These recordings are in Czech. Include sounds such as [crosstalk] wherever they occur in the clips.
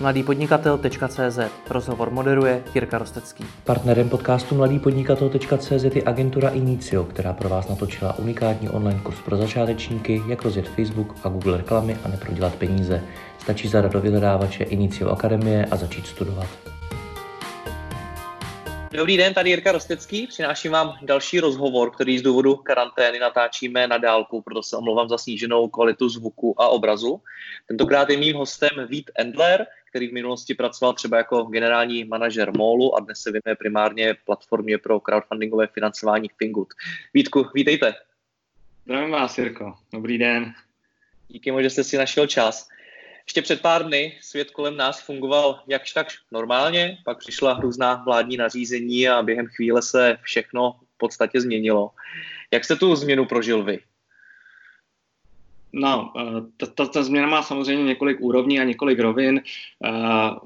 mladýpodnikatel.cz Rozhovor moderuje Jirka Rostecký. Partnerem podcastu mladýpodnikatel.cz je agentura Inicio, která pro vás natočila unikátní online kurz pro začátečníky, jak rozjet Facebook a Google reklamy a neprodělat peníze. Stačí zadat do vyhledávače Inicio Akademie a začít studovat. Dobrý den, tady Jirka Rostecký. Přináším vám další rozhovor, který z důvodu karantény natáčíme na dálku, proto se omlouvám za sníženou kvalitu zvuku a obrazu. Tentokrát je mým hostem Vít Endler, který v minulosti pracoval třeba jako generální manažer MOLu a dnes se věnuje primárně platformě pro crowdfundingové financování Fingood. Vítku, vítejte. Zdravím vás, Jirko. Dobrý den. Díky moc, že jste si našel čas. Ještě před pár dny svět kolem nás fungoval jakž tak normálně, pak přišla různá vládní nařízení a během chvíle se všechno v podstatě změnilo. Jak jste tu změnu prožil vy? No, eh, ta, ta, ta změna má samozřejmě několik úrovní a několik rovin. Eh,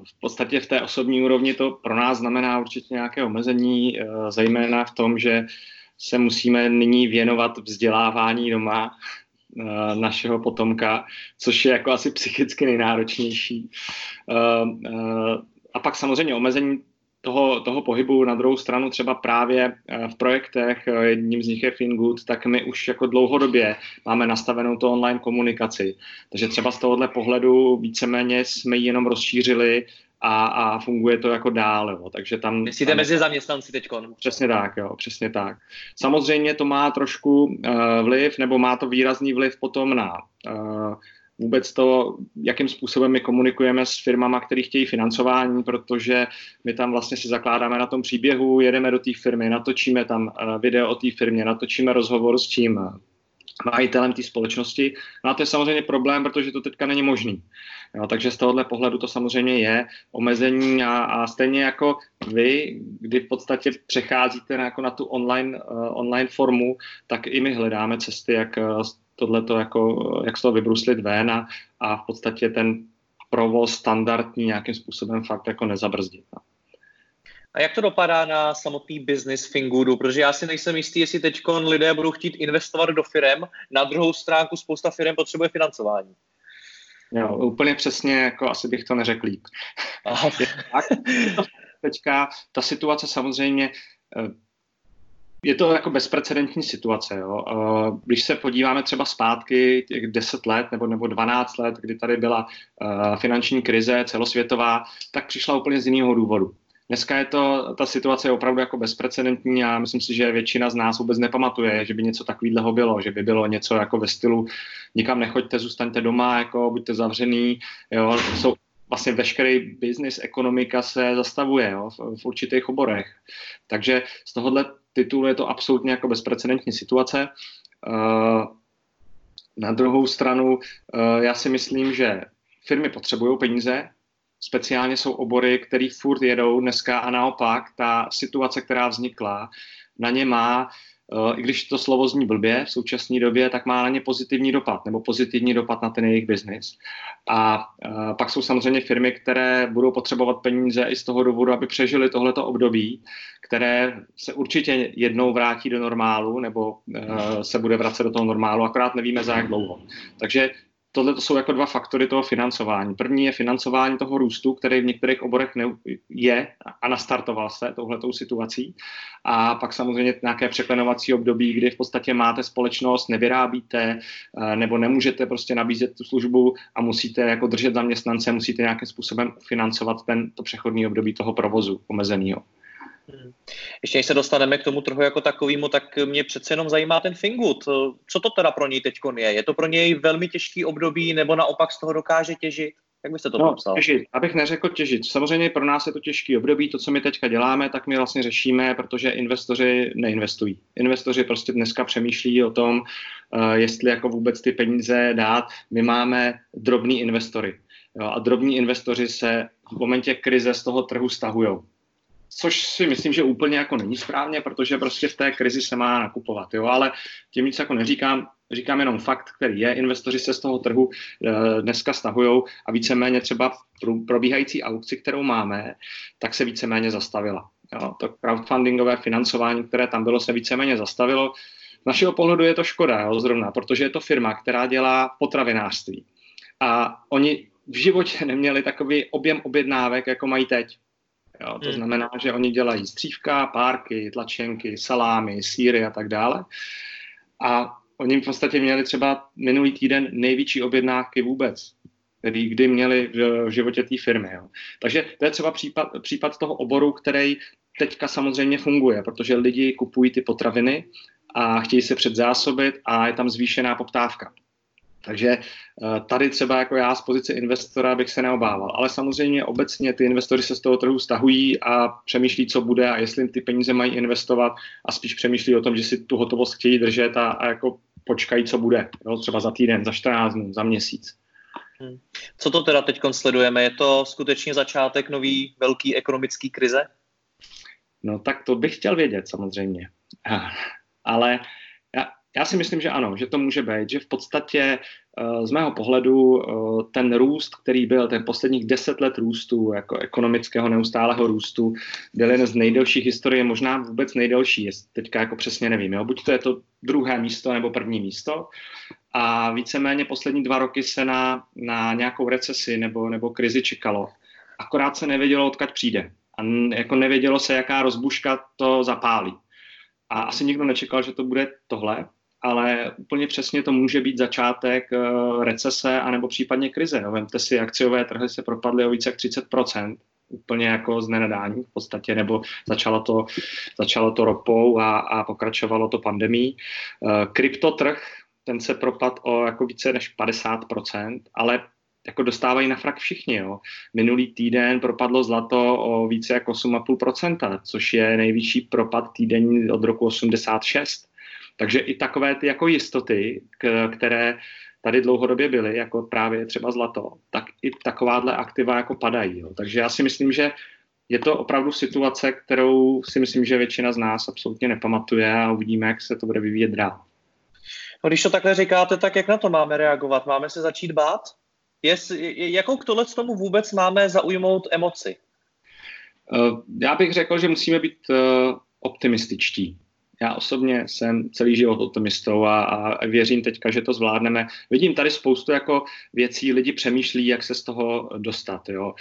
v podstatě v té osobní úrovni to pro nás znamená určitě nějaké omezení, eh, zejména v tom, že se musíme nyní věnovat vzdělávání doma našeho potomka, což je jako asi psychicky nejnáročnější. A pak samozřejmě omezení toho, toho pohybu na druhou stranu třeba právě eh, v projektech, eh, jedním z nich je Fingood, tak my už jako dlouhodobě máme nastavenou to online komunikaci. Takže třeba z tohohle pohledu víceméně jsme ji jenom rozšířili a, a funguje to jako dál. Jo. Takže tam, Myslíte tam, mezi zaměstnanci teď? Přesně tak, jo, přesně tak. Samozřejmě to má trošku uh, vliv, nebo má to výrazný vliv potom na uh, vůbec to, jakým způsobem my komunikujeme s firmama, které chtějí financování, protože my tam vlastně si zakládáme na tom příběhu, jedeme do té firmy, natočíme tam eh, video o té firmě, natočíme rozhovor s tím eh, majitelem té společnosti. No a to je samozřejmě problém, protože to teďka není možný. Jo, takže z tohohle pohledu to samozřejmě je omezení a, a stejně jako vy, kdy v podstatě přecházíte na, jako na tu online, uh, online formu, tak i my hledáme cesty, jak uh, tohleto jako, jak z toho vybruslit ven a, a v podstatě ten provoz standardní nějakým způsobem fakt jako nezabrzdit. No. A jak to dopadá na samotný business Fingoodu? Protože já si nejsem jistý, jestli teď lidé budou chtít investovat do firem. Na druhou stránku spousta firm potřebuje financování. Jo, úplně přesně, jako asi bych to neřekl líp. teďka ta situace samozřejmě eh, je to jako bezprecedentní situace. Jo. Když se podíváme třeba zpátky těch 10 let nebo, nebo 12 let, kdy tady byla uh, finanční krize celosvětová, tak přišla úplně z jiného důvodu. Dneska je to, ta situace je opravdu jako bezprecedentní a myslím si, že většina z nás vůbec nepamatuje, že by něco takového bylo, že by bylo něco jako ve stylu nikam nechoďte, zůstaňte doma, jako buďte zavřený, jo, jsou vlastně veškerý business, ekonomika se zastavuje jo, v, v určitých oborech. Takže z tohohle titulu je to absolutně jako bezprecedentní situace. Uh, na druhou stranu, uh, já si myslím, že firmy potřebují peníze, speciálně jsou obory, které furt jedou dneska a naopak ta situace, která vznikla, na ně má Eh, i když to slovo zní blbě v současné době, tak má na ně pozitivní dopad, nebo pozitivní dopad na ten jejich biznis. A eh, pak jsou samozřejmě firmy, které budou potřebovat peníze i z toho důvodu, aby přežili tohleto období, které se určitě jednou vrátí do normálu, nebo eh, se bude vracet do toho normálu, akorát nevíme za jak dlouho. Takže tohle to jsou jako dva faktory toho financování. První je financování toho růstu, který v některých oborech ne, je a nastartoval se touhletou situací. A pak samozřejmě nějaké překlenovací období, kdy v podstatě máte společnost, nevyrábíte eh, nebo nemůžete prostě nabízet tu službu a musíte jako držet zaměstnance, musíte nějakým způsobem financovat ten, to přechodní období toho provozu omezeného. Ještě než se dostaneme k tomu trhu jako takovému, tak mě přece jenom zajímá ten Fingood. Co to teda pro něj teď je? Je to pro něj velmi těžký období, nebo naopak z toho dokáže těžit? Jak byste to no, popsal? Těžit, abych neřekl těžit. Samozřejmě pro nás je to těžký období. To, co my teďka děláme, tak my vlastně řešíme, protože investoři neinvestují. Investoři prostě dneska přemýšlí o tom, uh, jestli jako vůbec ty peníze dát. My máme drobní investory. Jo, a drobní investoři se v momentě krize z toho trhu stahují což si myslím, že úplně jako není správně, protože prostě v té krizi se má nakupovat, jo, ale tím nic jako neříkám, říkám jenom fakt, který je, investoři se z toho trhu e, dneska stahují a víceméně třeba probíhající aukci, kterou máme, tak se víceméně zastavila. Jo, to crowdfundingové financování, které tam bylo, se víceméně zastavilo. Z našeho pohledu je to škoda, jo, zrovna, protože je to firma, která dělá potravinářství. A oni v životě neměli takový objem objednávek, jako mají teď. Jo, to hmm. znamená, že oni dělají střívka, párky, tlačenky, salámy, síry a tak dále. A oni v podstatě měli třeba minulý týden největší objednávky vůbec, který kdy měli v životě té firmy. Jo. Takže to je třeba případ, případ toho oboru, který teďka samozřejmě funguje, protože lidi kupují ty potraviny a chtějí se předzásobit a je tam zvýšená poptávka. Takže eh, tady třeba jako já z pozice investora bych se neobával. Ale samozřejmě obecně ty investory se z toho trhu stahují a přemýšlí, co bude a jestli ty peníze mají investovat a spíš přemýšlí o tom, že si tu hotovost chtějí držet a, a jako počkají, co bude. Jo? Třeba za týden, za 14 dnů, za měsíc. Hmm. Co to teda teď sledujeme? Je to skutečně začátek nový velký ekonomický krize? No tak to bych chtěl vědět samozřejmě. [laughs] Ale já si myslím, že ano, že to může být, že v podstatě eh, z mého pohledu eh, ten růst, který byl, ten posledních deset let růstu, jako ekonomického neustálého růstu, byl jeden z nejdelších historie, možná vůbec nejdelší, teďka jako přesně nevím, jo? buď to je to druhé místo nebo první místo a víceméně poslední dva roky se na, na nějakou recesi nebo, nebo krizi čekalo. Akorát se nevědělo, odkud přijde. A jako nevědělo se, jaká rozbuška to zapálí. A asi nikdo nečekal, že to bude tohle ale úplně přesně to může být začátek uh, recese anebo případně krize. No, vemte si, akciové trhy se propadly o více jak 30%, úplně jako z nenadání v podstatě, nebo začalo to, začalo to ropou a, a pokračovalo to pandemí. Uh, kryptotrh, ten se propad o jako více než 50%, ale jako dostávají na frak všichni. Jo. Minulý týden propadlo zlato o více jak 8,5%, což je nejvyšší propad týdenní od roku 86. Takže i takové ty jako jistoty, které tady dlouhodobě byly, jako právě třeba zlato, tak i takováhle aktiva jako padají. Jo. Takže já si myslím, že je to opravdu situace, kterou si myslím, že většina z nás absolutně nepamatuje a uvidíme, jak se to bude vyvíjet dál. No, když to takhle říkáte, tak jak na to máme reagovat? Máme se začít bát? Je, jakou k tohle tomu vůbec máme zaujmout emoci? Uh, já bych řekl, že musíme být uh, optimističtí já osobně jsem celý život optimistou a, a věřím teďka, že to zvládneme. Vidím tady spoustu jako věcí, lidi přemýšlí, jak se z toho dostat. Jo.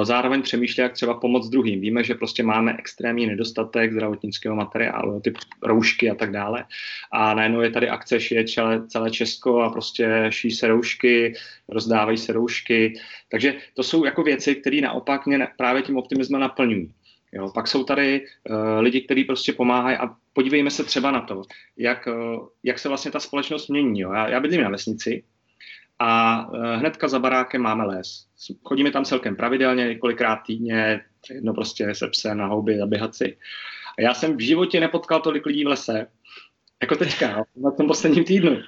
E, zároveň přemýšlí, jak třeba pomoct druhým. Víme, že prostě máme extrémní nedostatek zdravotnického materiálu, ty roušky a tak dále. A najednou je tady akce šije celé, celé Česko a prostě ší se roušky, rozdávají se roušky. Takže to jsou jako věci, které naopak mě právě tím optimismem naplňují. Jo, pak jsou tady uh, lidi, kteří prostě pomáhají a podívejme se třeba na to, jak, uh, jak se vlastně ta společnost mění. Jo. Já, já bydlím na vesnici a uh, hnedka za barákem máme les. Chodíme tam celkem pravidelně, několikrát týdně, jedno prostě se pse na houby, zaběhat si. A já jsem v životě nepotkal tolik lidí v lese, jako teďka, jo, na tom posledním týdnu.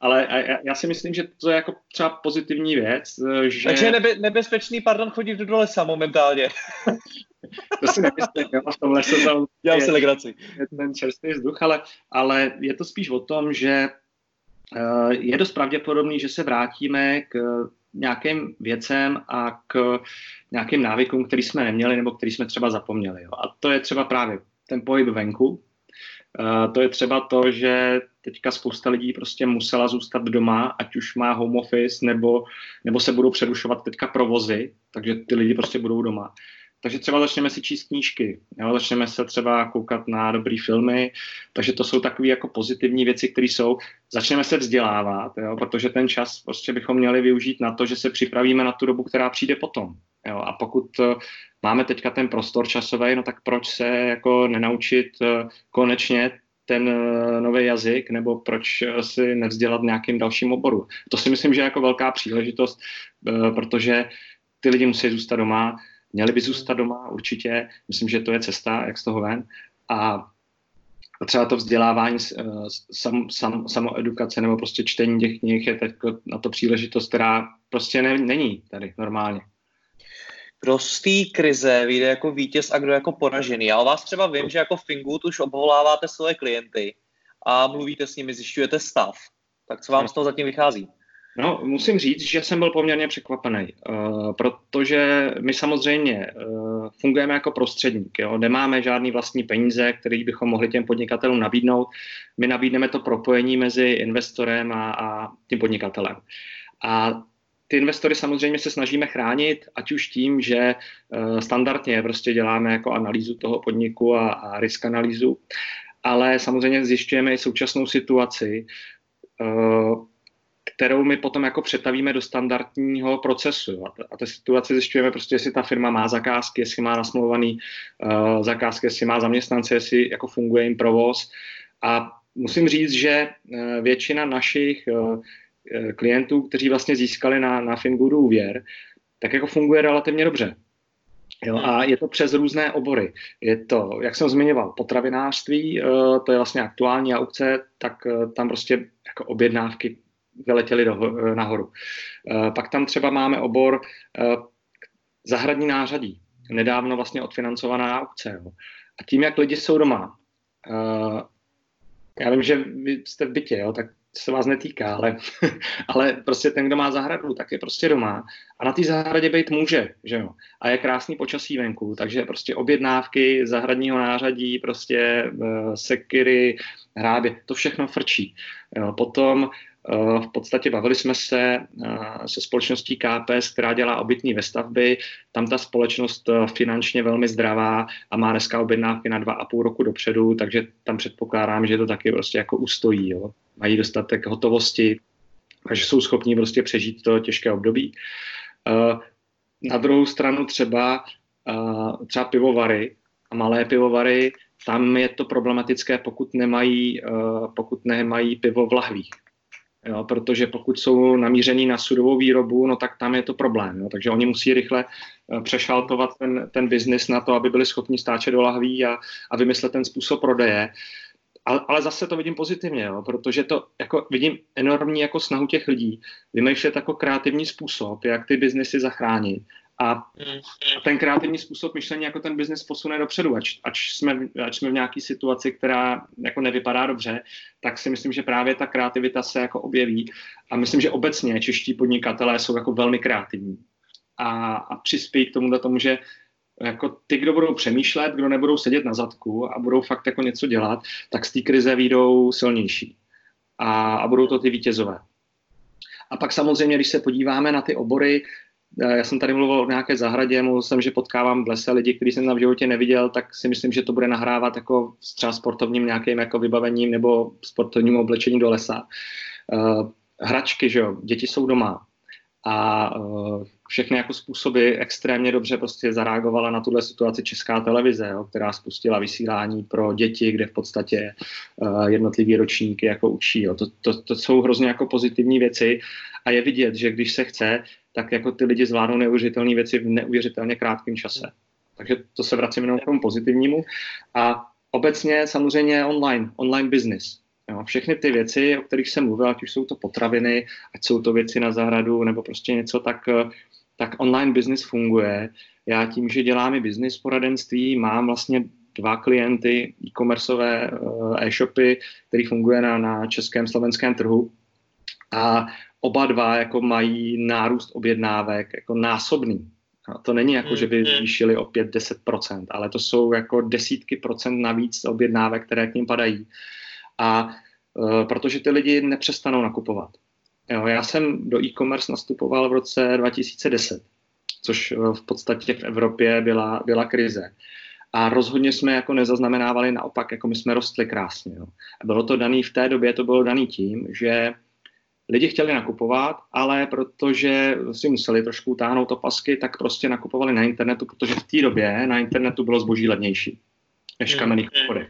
Ale já, já si myslím, že to je jako třeba pozitivní věc. Že... Takže je nebe, nebezpečný, pardon, chodit do lesa momentálně. [laughs] to si nemyslím, jo, v tom lese tam Dělám si legraci. Je ten čerstvý vzduch, ale, ale je to spíš o tom, že uh, je dost pravděpodobný, že se vrátíme k nějakým věcem a k nějakým návykům, který jsme neměli nebo který jsme třeba zapomněli. Jo. A to je třeba právě ten pohyb venku. Uh, to je třeba to, že teďka spousta lidí prostě musela zůstat doma, ať už má home office, nebo, nebo se budou přerušovat teďka provozy, takže ty lidi prostě budou doma. Takže třeba začneme si číst knížky, jo? začneme se třeba koukat na dobré filmy, takže to jsou takové jako pozitivní věci, které jsou. Začneme se vzdělávat, jo? protože ten čas prostě bychom měli využít na to, že se připravíme na tu dobu, která přijde potom. Jo? A pokud eh, máme teďka ten prostor časový, no tak proč se jako nenaučit eh, konečně ten eh, nový jazyk, nebo proč si nevzdělat nějakým dalším oboru. To si myslím, že je jako velká příležitost, protože ty lidi musí zůstat doma, Měli by zůstat doma určitě, myslím, že to je cesta, jak z toho ven. A třeba to vzdělávání, eh, sam, sam, samoedukace nebo prostě čtení těch knih je teď na to příležitost, která prostě ne, není tady normálně. Kdo z té krize vyjde jako vítěz a kdo jako poražený? Já o vás třeba vím, že jako Fingood už obvoláváte své klienty a mluvíte s nimi, zjišťujete stav. Tak co vám z toho zatím vychází? No, musím říct, že jsem byl poměrně překvapený, uh, protože my samozřejmě uh, fungujeme jako prostředník. Jo? Nemáme žádný vlastní peníze, které bychom mohli těm podnikatelům nabídnout. My nabídneme to propojení mezi investorem a, a tím podnikatelem. A ty investory samozřejmě se snažíme chránit, ať už tím, že uh, standardně prostě děláme jako analýzu toho podniku a, a risk analýzu, ale samozřejmě zjišťujeme i současnou situaci, kterou my potom jako přetavíme do standardního procesu. A, ta, a té situaci zjišťujeme prostě, jestli ta firma má zakázky, jestli má nasmluvaný uh, zakázky, jestli má zaměstnance, jestli jako funguje jim provoz. A musím říct, že uh, většina našich uh, klientů, kteří vlastně získali na, na Fingoodu úvěr, tak jako funguje relativně dobře. Jo, a je to přes různé obory. Je to, jak jsem zmiňoval, potravinářství, to je vlastně aktuální aukce, tak tam prostě jako objednávky vyletěli do, nahoru. Eh, pak tam třeba máme obor eh, zahradní nářadí, nedávno vlastně odfinancovaná aukce. A tím, jak lidi jsou doma, eh, já vím, že vy jste v bytě, jo, tak se vás netýká, ale, [laughs] ale prostě ten, kdo má zahradu, tak je prostě doma a na té zahradě být může, že jo. A je krásný počasí venku, takže prostě objednávky zahradního nářadí, prostě sekiry, hrábě, to všechno frčí. Jo. Potom Eh, v podstatě bavili jsme se eh, se společností KPS, která dělá obytní ve stavby. Tam ta společnost eh, finančně velmi zdravá a má dneska objednávky na dva a půl roku dopředu, takže tam předpokládám, že to taky prostě jako ustojí. Jo. Mají dostatek hotovosti, takže jsou schopni prostě přežít to těžké období. Na druhou stranu třeba, třeba pivovary a malé pivovary, tam je to problematické, pokud nemají, pokud nemají pivo v lahvích. Jo, protože pokud jsou namíření na sudovou výrobu, no tak tam je to problém. Jo, takže oni musí rychle eh, přešaltovat ten, ten biznis na to, aby byli schopni stáčet do lahví a, a vymyslet ten způsob prodeje. Ale, ale zase to vidím pozitivně, jo, protože to jako vidím enormní jako snahu těch lidí vymýšlet jako kreativní způsob, jak ty biznesy zachránit a, a ten kreativní způsob myšlení jako ten biznis posune dopředu, ač, ač, jsme, ač jsme v nějaké situaci, která jako nevypadá dobře, tak si myslím, že právě ta kreativita se jako objeví. A myslím, že obecně čeští podnikatelé jsou jako velmi kreativní. A, a přispějí k tomu, tomu, že jako ty, kdo budou přemýšlet, kdo nebudou sedět na zadku a budou fakt jako něco dělat, tak z té krize výjdou silnější. A, a budou to ty vítězové. A pak samozřejmě, když se podíváme na ty obory, já jsem tady mluvil o nějaké zahradě, mluvil jsem, že potkávám v lese lidi, kteří jsem tam v životě neviděl, tak si myslím, že to bude nahrávat jako třeba sportovním nějakým jako vybavením nebo sportovním oblečením do lesa. Uh, hračky, že jo, děti jsou doma a uh, všechny jako způsoby extrémně dobře prostě zareagovala na tuhle situaci Česká televize, jo, která spustila vysílání pro děti, kde v podstatě jednotlivý ročníky jako učí. Jo. To, to, to jsou hrozně jako pozitivní věci a je vidět, že když se chce, tak jako ty lidi zvládnou neuvěřitelné věci v neuvěřitelně krátkém čase. Takže to se vracím jenom k tomu pozitivnímu. A obecně samozřejmě online, online business. Jo, všechny ty věci, o kterých jsem mluvil, ať už jsou to potraviny, ať jsou to věci na zahradu nebo prostě něco, tak, tak online business funguje. Já tím, že děláme business poradenství, mám vlastně dva klienty e-commerceové e-shopy, který funguje na, na českém slovenském trhu. A oba dva jako mají nárůst objednávek jako násobný. A to není jako, že by mm-hmm. zvýšili o 5-10%, ale to jsou jako desítky procent navíc objednávek, které k ním padají. A uh, protože ty lidi nepřestanou nakupovat. Jo, já jsem do e-commerce nastupoval v roce 2010, což e, v podstatě v Evropě byla, byla krize. A rozhodně jsme jako nezaznamenávali naopak, jako my jsme rostli krásně. Jo. A bylo to daný v té době, to bylo daný tím, že lidi chtěli nakupovat, ale protože si museli trošku utáhnout opasky, tak prostě nakupovali na internetu, protože v té době na internetu bylo zboží levnější než v kamenných mm. obchodech.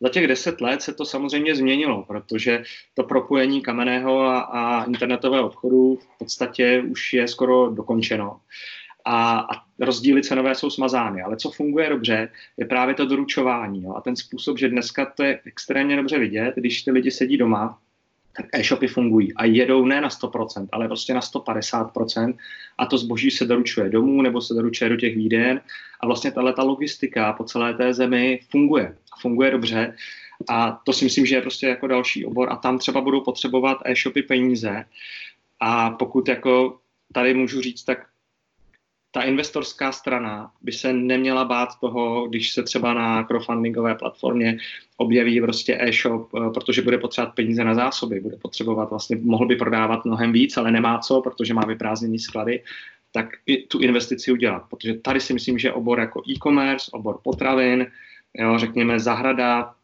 Za těch deset let se to samozřejmě změnilo, protože to propojení kamenného a, a internetového obchodu v podstatě už je skoro dokončeno. A, a rozdíly cenové jsou smazány. Ale co funguje dobře, je právě to doručování. Jo? A ten způsob, že dneska to je extrémně dobře vidět, když ty lidi sedí doma tak e-shopy fungují a jedou ne na 100%, ale prostě na 150% a to zboží se doručuje domů nebo se doručuje do těch výden. A vlastně tahle ta logistika po celé té zemi funguje a funguje dobře. A to si myslím, že je prostě jako další obor a tam třeba budou potřebovat e-shopy peníze. A pokud jako tady můžu říct, tak ta investorská strana by se neměla bát toho, když se třeba na crowdfundingové platformě objeví prostě e-shop, eh, protože bude potřebovat peníze na zásoby, bude potřebovat vlastně, mohl by prodávat mnohem víc, ale nemá co, protože má vyprázdnění sklady, tak i tu investici udělat. Protože tady si myslím, že obor jako e-commerce, obor potravin, jo, řekněme zahrada,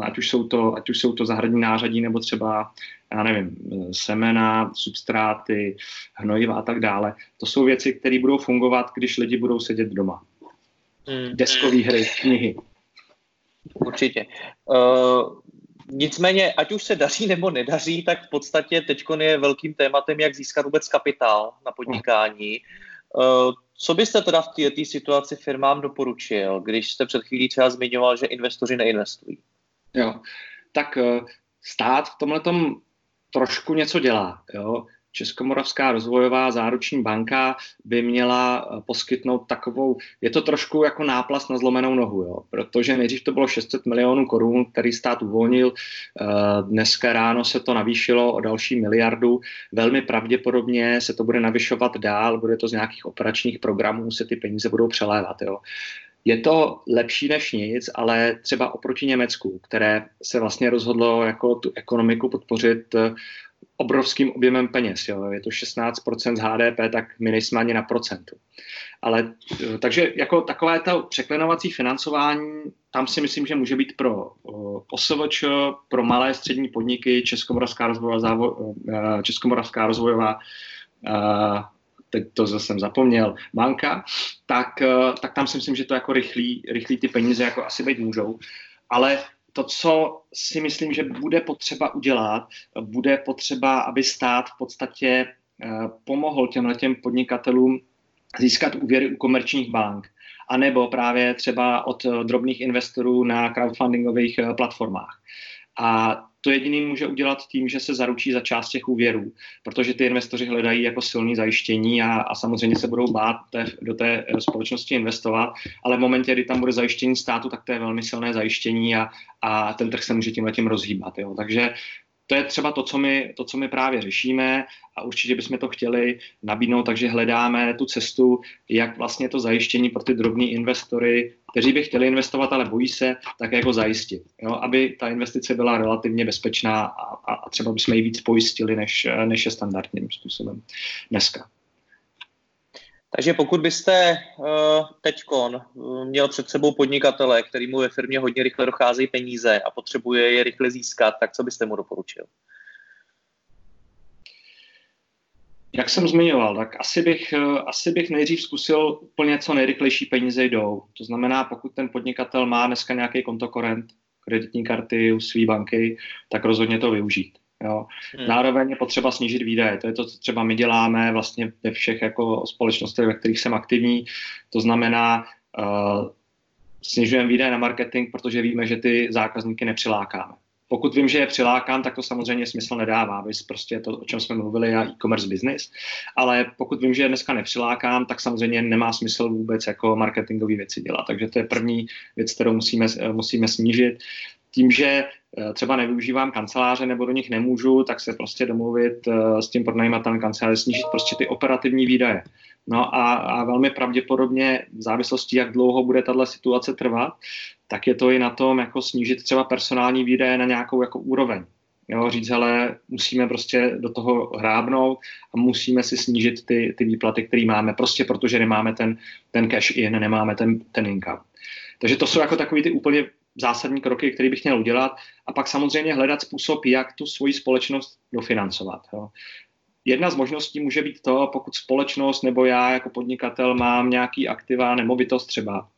ať už, jsou to, ať už jsou to zahradní nářadí nebo třeba, já nevím, semena, substráty, hnojiva a tak dále. To jsou věci, které budou fungovat, když lidi budou sedět doma. Hmm. Deskové hry, knihy. Určitě. Uh, nicméně, ať už se daří nebo nedaří, tak v podstatě teď je velkým tématem, jak získat vůbec kapitál na podnikání. Uh, co byste teda v této situaci firmám doporučil, když jste před chvílí třeba zmiňoval, že investoři neinvestují? Jo, tak uh, stát v tomhle trošku něco dělá. Jo? Českomoravská rozvojová záruční banka by měla eh, poskytnout takovou, je to trošku jako náplast na zlomenou nohu, jo? protože nejdřív to bylo 600 milionů korun, který stát uvolnil, eh, dneska ráno se to navýšilo o další miliardu, velmi pravděpodobně se to bude navyšovat dál, bude to z nějakých operačních programů, se ty peníze budou přelévat. Jo? Je to lepší než nic, ale třeba oproti Německu, které se vlastně rozhodlo jako tu ekonomiku podpořit eh, obrovským objemem peněz. Jo. Je to 16% z HDP, tak my nejsme ani na procentu. Ale eh, takže jako takové to překlenovací financování, tam si myslím, že může být pro OSVČ, pro malé střední podniky, Českomoravská rozvojová, eh, Českomoravská rozvojová teď to zase jsem zapomněl, banka, tak, tak tam si myslím, že to jako rychlí, rychlí ty peníze jako asi být můžou. Ale to, co si myslím, že bude potřeba udělat, bude potřeba, aby stát v podstatě eh, pomohl těmhle těm podnikatelům získat úvěry u komerčních bank, anebo právě třeba od eh, drobných investorů na crowdfundingových eh, platformách. A to jediný může udělat tím, že se zaručí za část těch úvěrů, protože ty investoři hledají jako silný zajištění a, a samozřejmě se budou bát té, do té eh, společnosti investovat, ale v momentě, kdy tam bude zajištění státu, tak to je velmi silné zajištění a, a ten trh se může tím letím rozhýbat. Jo. Takže to je třeba to co, my, to, co my právě řešíme a určitě bychom to chtěli nabídnout, takže hledáme tu cestu, jak vlastně to zajištění pro ty drobní investory, kteří by chtěli investovat, ale bojí se, tak jako zajistit. Jo? Aby ta investice byla relativně bezpečná a, a třeba bychom ji víc pojistili, než, než je standardním způsobem dneska. Takže pokud byste uh, teďkon uh, měl před sebou podnikatele, který mu ve firmě hodně rychle docházejí peníze a potřebuje je rychle získat, tak co byste mu doporučil? Jak jsem zmiňoval, tak asi bych, uh, asi bych nejdřív zkusil úplně co nejrychlejší peníze jdou. To znamená, pokud ten podnikatel má dneska nějaký kontokorent, kreditní karty u své banky, tak rozhodně to využít. Jo. Hmm. Zároveň je potřeba snížit výdaje. To je to, co třeba my děláme vlastně ve všech jako společnostech, ve kterých jsem aktivní. To znamená, uh, snižujeme výdaje na marketing, protože víme, že ty zákazníky nepřilákáme. Pokud vím, že je přilákám, tak to samozřejmě smysl nedává. Vy prostě to, o čem jsme mluvili, a e-commerce business. Ale pokud vím, že je dneska nepřilákám, tak samozřejmě nemá smysl vůbec jako marketingové věci dělat. Takže to je první věc, kterou musíme, musíme snížit tím, že eh, třeba nevyužívám kanceláře nebo do nich nemůžu, tak se prostě domluvit eh, s tím pronajímatelem kanceláře, snížit prostě ty operativní výdaje. No a, a velmi pravděpodobně v závislosti, jak dlouho bude tahle situace trvat, tak je to i na tom, jako snížit třeba personální výdaje na nějakou jako úroveň. Jo, říct, ale musíme prostě do toho hrábnout a musíme si snížit ty, ty výplaty, které máme, prostě protože nemáme ten, ten cash in, nemáme ten, ten income. Takže to jsou jako takový ty úplně zásadní kroky, které bych měl udělat a pak samozřejmě hledat způsob, jak tu svoji společnost dofinancovat. Jo. Jedna z možností může být to, pokud společnost nebo já jako podnikatel mám nějaký aktiva, nemovitost třeba,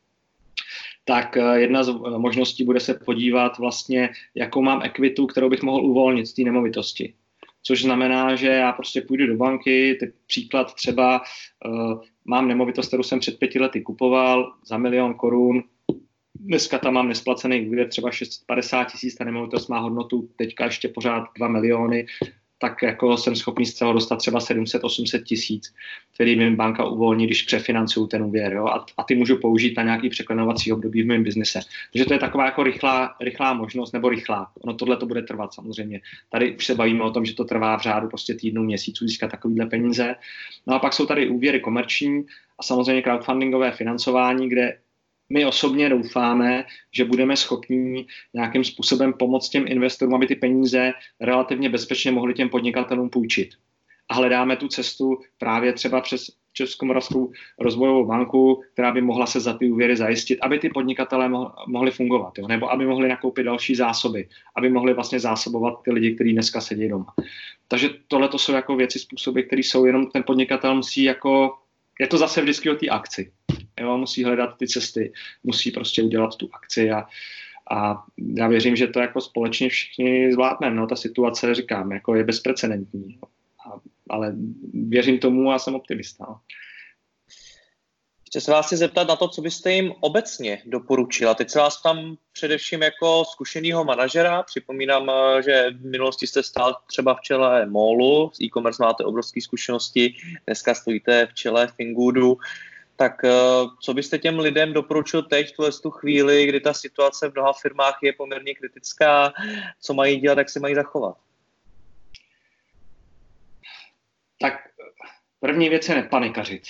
tak eh, jedna z eh, možností bude se podívat vlastně, jakou mám ekvitu, kterou bych mohl uvolnit z té nemovitosti. Což znamená, že já prostě půjdu do banky, ty příklad třeba uh, mám nemovitost, kterou jsem před pěti lety kupoval za milion korun, Dneska tam mám nesplacený úvěr třeba 650 tisíc, ta nemovitost má hodnotu teďka ještě pořád 2 miliony. tak jako jsem schopný z toho dostat třeba 700-800 tisíc, který mi banka uvolní, když přefinancuju ten úvěr. Jo? A, a ty můžu použít na nějaký překlenovací období v mém biznise. Takže to je taková jako rychlá, rychlá možnost, nebo rychlá. Ono tohle to bude trvat samozřejmě. Tady už se bavíme o tom, že to trvá v řádu prostě týdnů, měsíců získat takovýhle peníze. No a pak jsou tady úvěry komerční a samozřejmě crowdfundingové financování, kde my osobně doufáme, že budeme schopni nějakým způsobem pomoct těm investorům, aby ty peníze relativně bezpečně mohli těm podnikatelům půjčit. A hledáme tu cestu právě třeba přes Českomoravskou rozvojovou banku, která by mohla se za ty úvěry zajistit, aby ty podnikatelé mohli fungovat, jo? nebo aby mohli nakoupit další zásoby, aby mohli vlastně zásobovat ty lidi, kteří dneska sedí doma. Takže tohle to jsou jako věci, způsoby, které jsou jenom ten podnikatel musí jako, je to zase vždycky o té akci. Jo, musí hledat ty cesty, musí prostě udělat tu akci a, a já věřím, že to jako společně všichni zvládneme. No, ta situace, říkám, jako je bezprecedentní. A, ale věřím tomu a jsem optimista. No. Chci se vás chci zeptat na to, co byste jim obecně doporučila. Teď se vás tam především jako zkušeného manažera. Připomínám, že v minulosti jste stál třeba v čele MOLu, z e-commerce máte obrovské zkušenosti, dneska stojíte v čele Fingoodu tak eh, co byste těm lidem doporučil teď v tu chvíli, kdy ta situace v mnoha firmách je poměrně kritická, co mají dělat, jak se mají zachovat? Tak první věc je nepanikařit.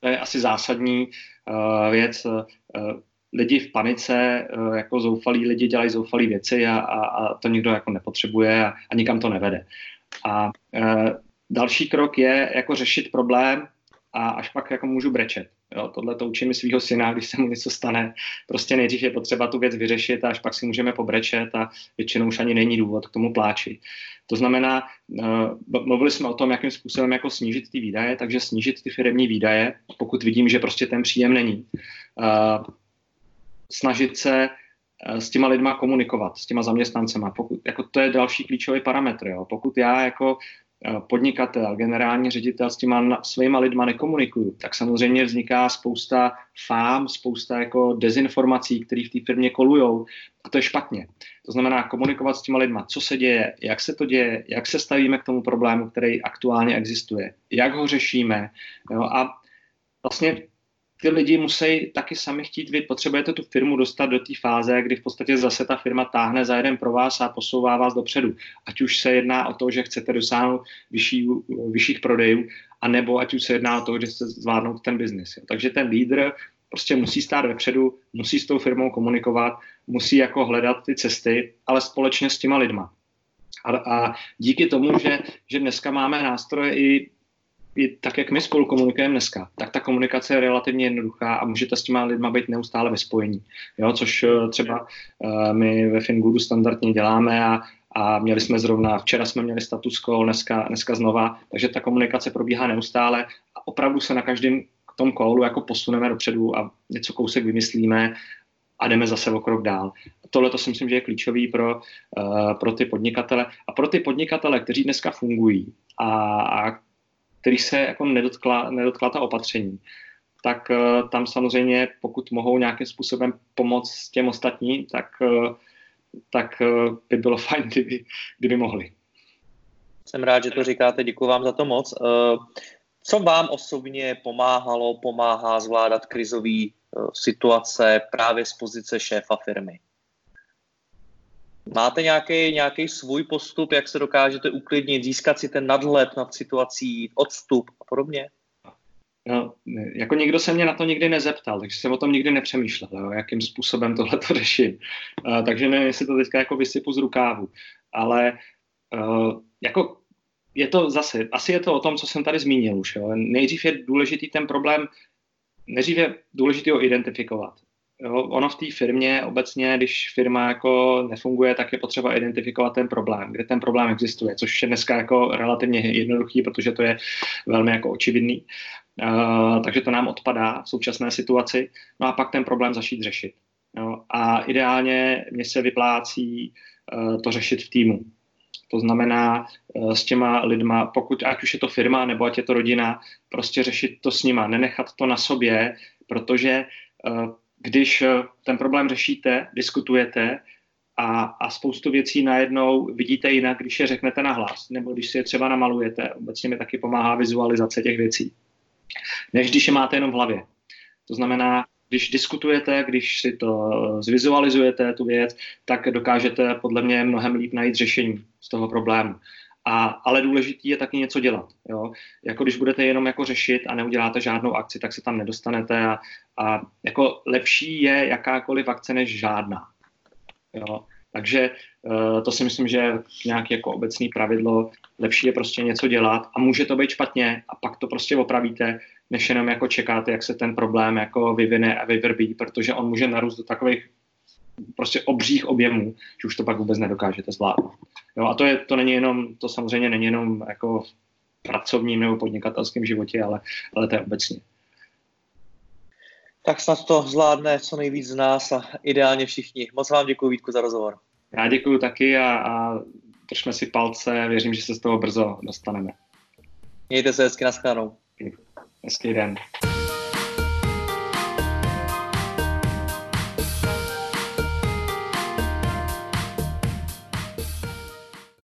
To je asi zásadní uh, věc. Uh, lidi v panice, uh, jako zoufalí lidi dělají zoufalé věci a, a, a to nikdo jako nepotřebuje a, a nikam to nevede. A uh, další krok je jako řešit problém a až pak jako můžu brečet. Jo, tohle to učím svého syna, když se mu něco stane. Prostě nejdřív je potřeba tu věc vyřešit a až pak si můžeme pobrečet a většinou už ani není důvod k tomu pláči. To znamená, uh, mluvili jsme o tom, jakým způsobem jako snížit ty výdaje, takže snížit ty firmní výdaje, pokud vidím, že prostě ten příjem není. Uh, snažit se uh, s těma lidma komunikovat, s těma zaměstnancema. Pokud, jako to je další klíčový parametr. Jo. Pokud já jako Eh, podnikatel, generální ředitel s těma svýma lidma nekomunikuju, tak samozřejmě vzniká spousta fám, spousta jako dezinformací, které v té firmě kolujou. A to je špatně. To znamená komunikovat s těma lidma, co se děje, jak se to děje, jak se stavíme k tomu problému, který aktuálně existuje, jak ho řešíme. Jo, a vlastně ty lidi musí taky sami chtít, vy potřebujete tu firmu dostat do té fáze, kdy v podstatě zase ta firma táhne za jeden pro vás a posouvá vás dopředu. Ať už se jedná o to, že chcete dosáhnout vyšší, vyšších prodejů, anebo ať už se jedná o to, že chcete zvládnout ten biznis. Takže ten lídr prostě musí stát vepředu, musí s tou firmou komunikovat, musí jako hledat ty cesty, ale společně s těma lidma. A, a díky tomu, že, že dneska máme nástroje i tak, jak my spolu komunikujeme dneska, tak ta komunikace je relativně jednoduchá a můžete s těma lidma být neustále ve spojení. Jo, což eh, třeba uh, my ve Fingoodu standardně děláme a, a měli jsme zrovna, včera jsme měli status call, dneska, dneska znova, takže ta komunikace probíhá neustále a opravdu se na každém tom callu jako posuneme dopředu a něco kousek vymyslíme a jdeme zase o krok dál. Tohle to si myslím, že je klíčový pro, uh, pro ty podnikatele a pro ty podnikatele, kteří dneska fungují a, a který se jako nedotkla, nedotkla ta opatření, tak uh, tam samozřejmě, pokud mohou nějakým způsobem pomoct těm ostatním, tak, uh, tak uh, by bylo [laughs] fajn, kdyby, kdyby mohli. Jsem rád, že to říkáte, děkuji vám za to moc. Co vám osobně pomáhalo, pomáhá zvládat krizové situace právě z pozice šéfa firmy? Máte nějaký, nějaký svůj postup, jak se dokážete uklidnit, získat si ten nadhled nad situací, odstup a podobně? No, jako nikdo se mě na to nikdy nezeptal, takže jsem o tom nikdy nepřemýšlel, jo, jakým způsobem tohle to [laughs] řeším. Uh, takže nevím, jestli to teďka jako vysypu z rukávu. Ale uh, jako je to zase, asi je to o tom, co jsem tady zmínil už. Jo. Nejdřív je důležitý ten problém, nejdřív je důležitý ho identifikovat. Jo, ono v té firmě obecně, když firma jako nefunguje, tak je potřeba identifikovat ten problém, kde ten problém existuje, což je dneska jako relativně jednoduchý, protože to je velmi jako očividný. Uh, takže to nám odpadá v současné situaci. No a pak ten problém začít řešit. Jo. A ideálně mě se vyplácí uh, to řešit v týmu. To znamená uh, s těma lidma, pokud ať už je to firma nebo ať je to rodina, prostě řešit to s nima, nenechat to na sobě, protože když eh, ten problém řešíte, diskutujete a, a spoustu věcí najednou vidíte jinak, když je řeknete na hlas, nebo když si je třeba namalujete. Obecně mi taky pomáhá vizualizace těch věcí, než když je máte jenom v hlavě. To znamená, když diskutujete, když si to zvizualizujete, tu věc, tak dokážete podle mě mnohem líp najít řešení z toho problému. A, ale důležitý je taky něco dělat. Jo? Jako když budete jenom jako řešit a neuděláte žádnou akci, tak se tam nedostanete a, a jako lepší je jakákoliv akce než žádná. Jo? Takže uh, to si myslím, že nějaké jako obecné pravidlo. Lepší je prostě něco dělat a může to být špatně a pak to prostě opravíte, než jenom jako čekáte, jak se ten problém jako vyvine a vyvrbí, protože on může narůst do takových prostě obřích objemů, že už to pak vůbec nedokážete zvládnout. Jo, a to, je, to není jenom, to samozřejmě není jenom jako v pracovním nebo podnikatelském životě, ale, ale to je obecně. Tak snad to zvládne co nejvíc z nás a ideálně všichni. Moc vám děkuji, Vítku, za rozhovor. Já děkuji taky a, a držme si palce, věřím, že se z toho brzo dostaneme. Mějte se hezky, naschledanou. Hezký den.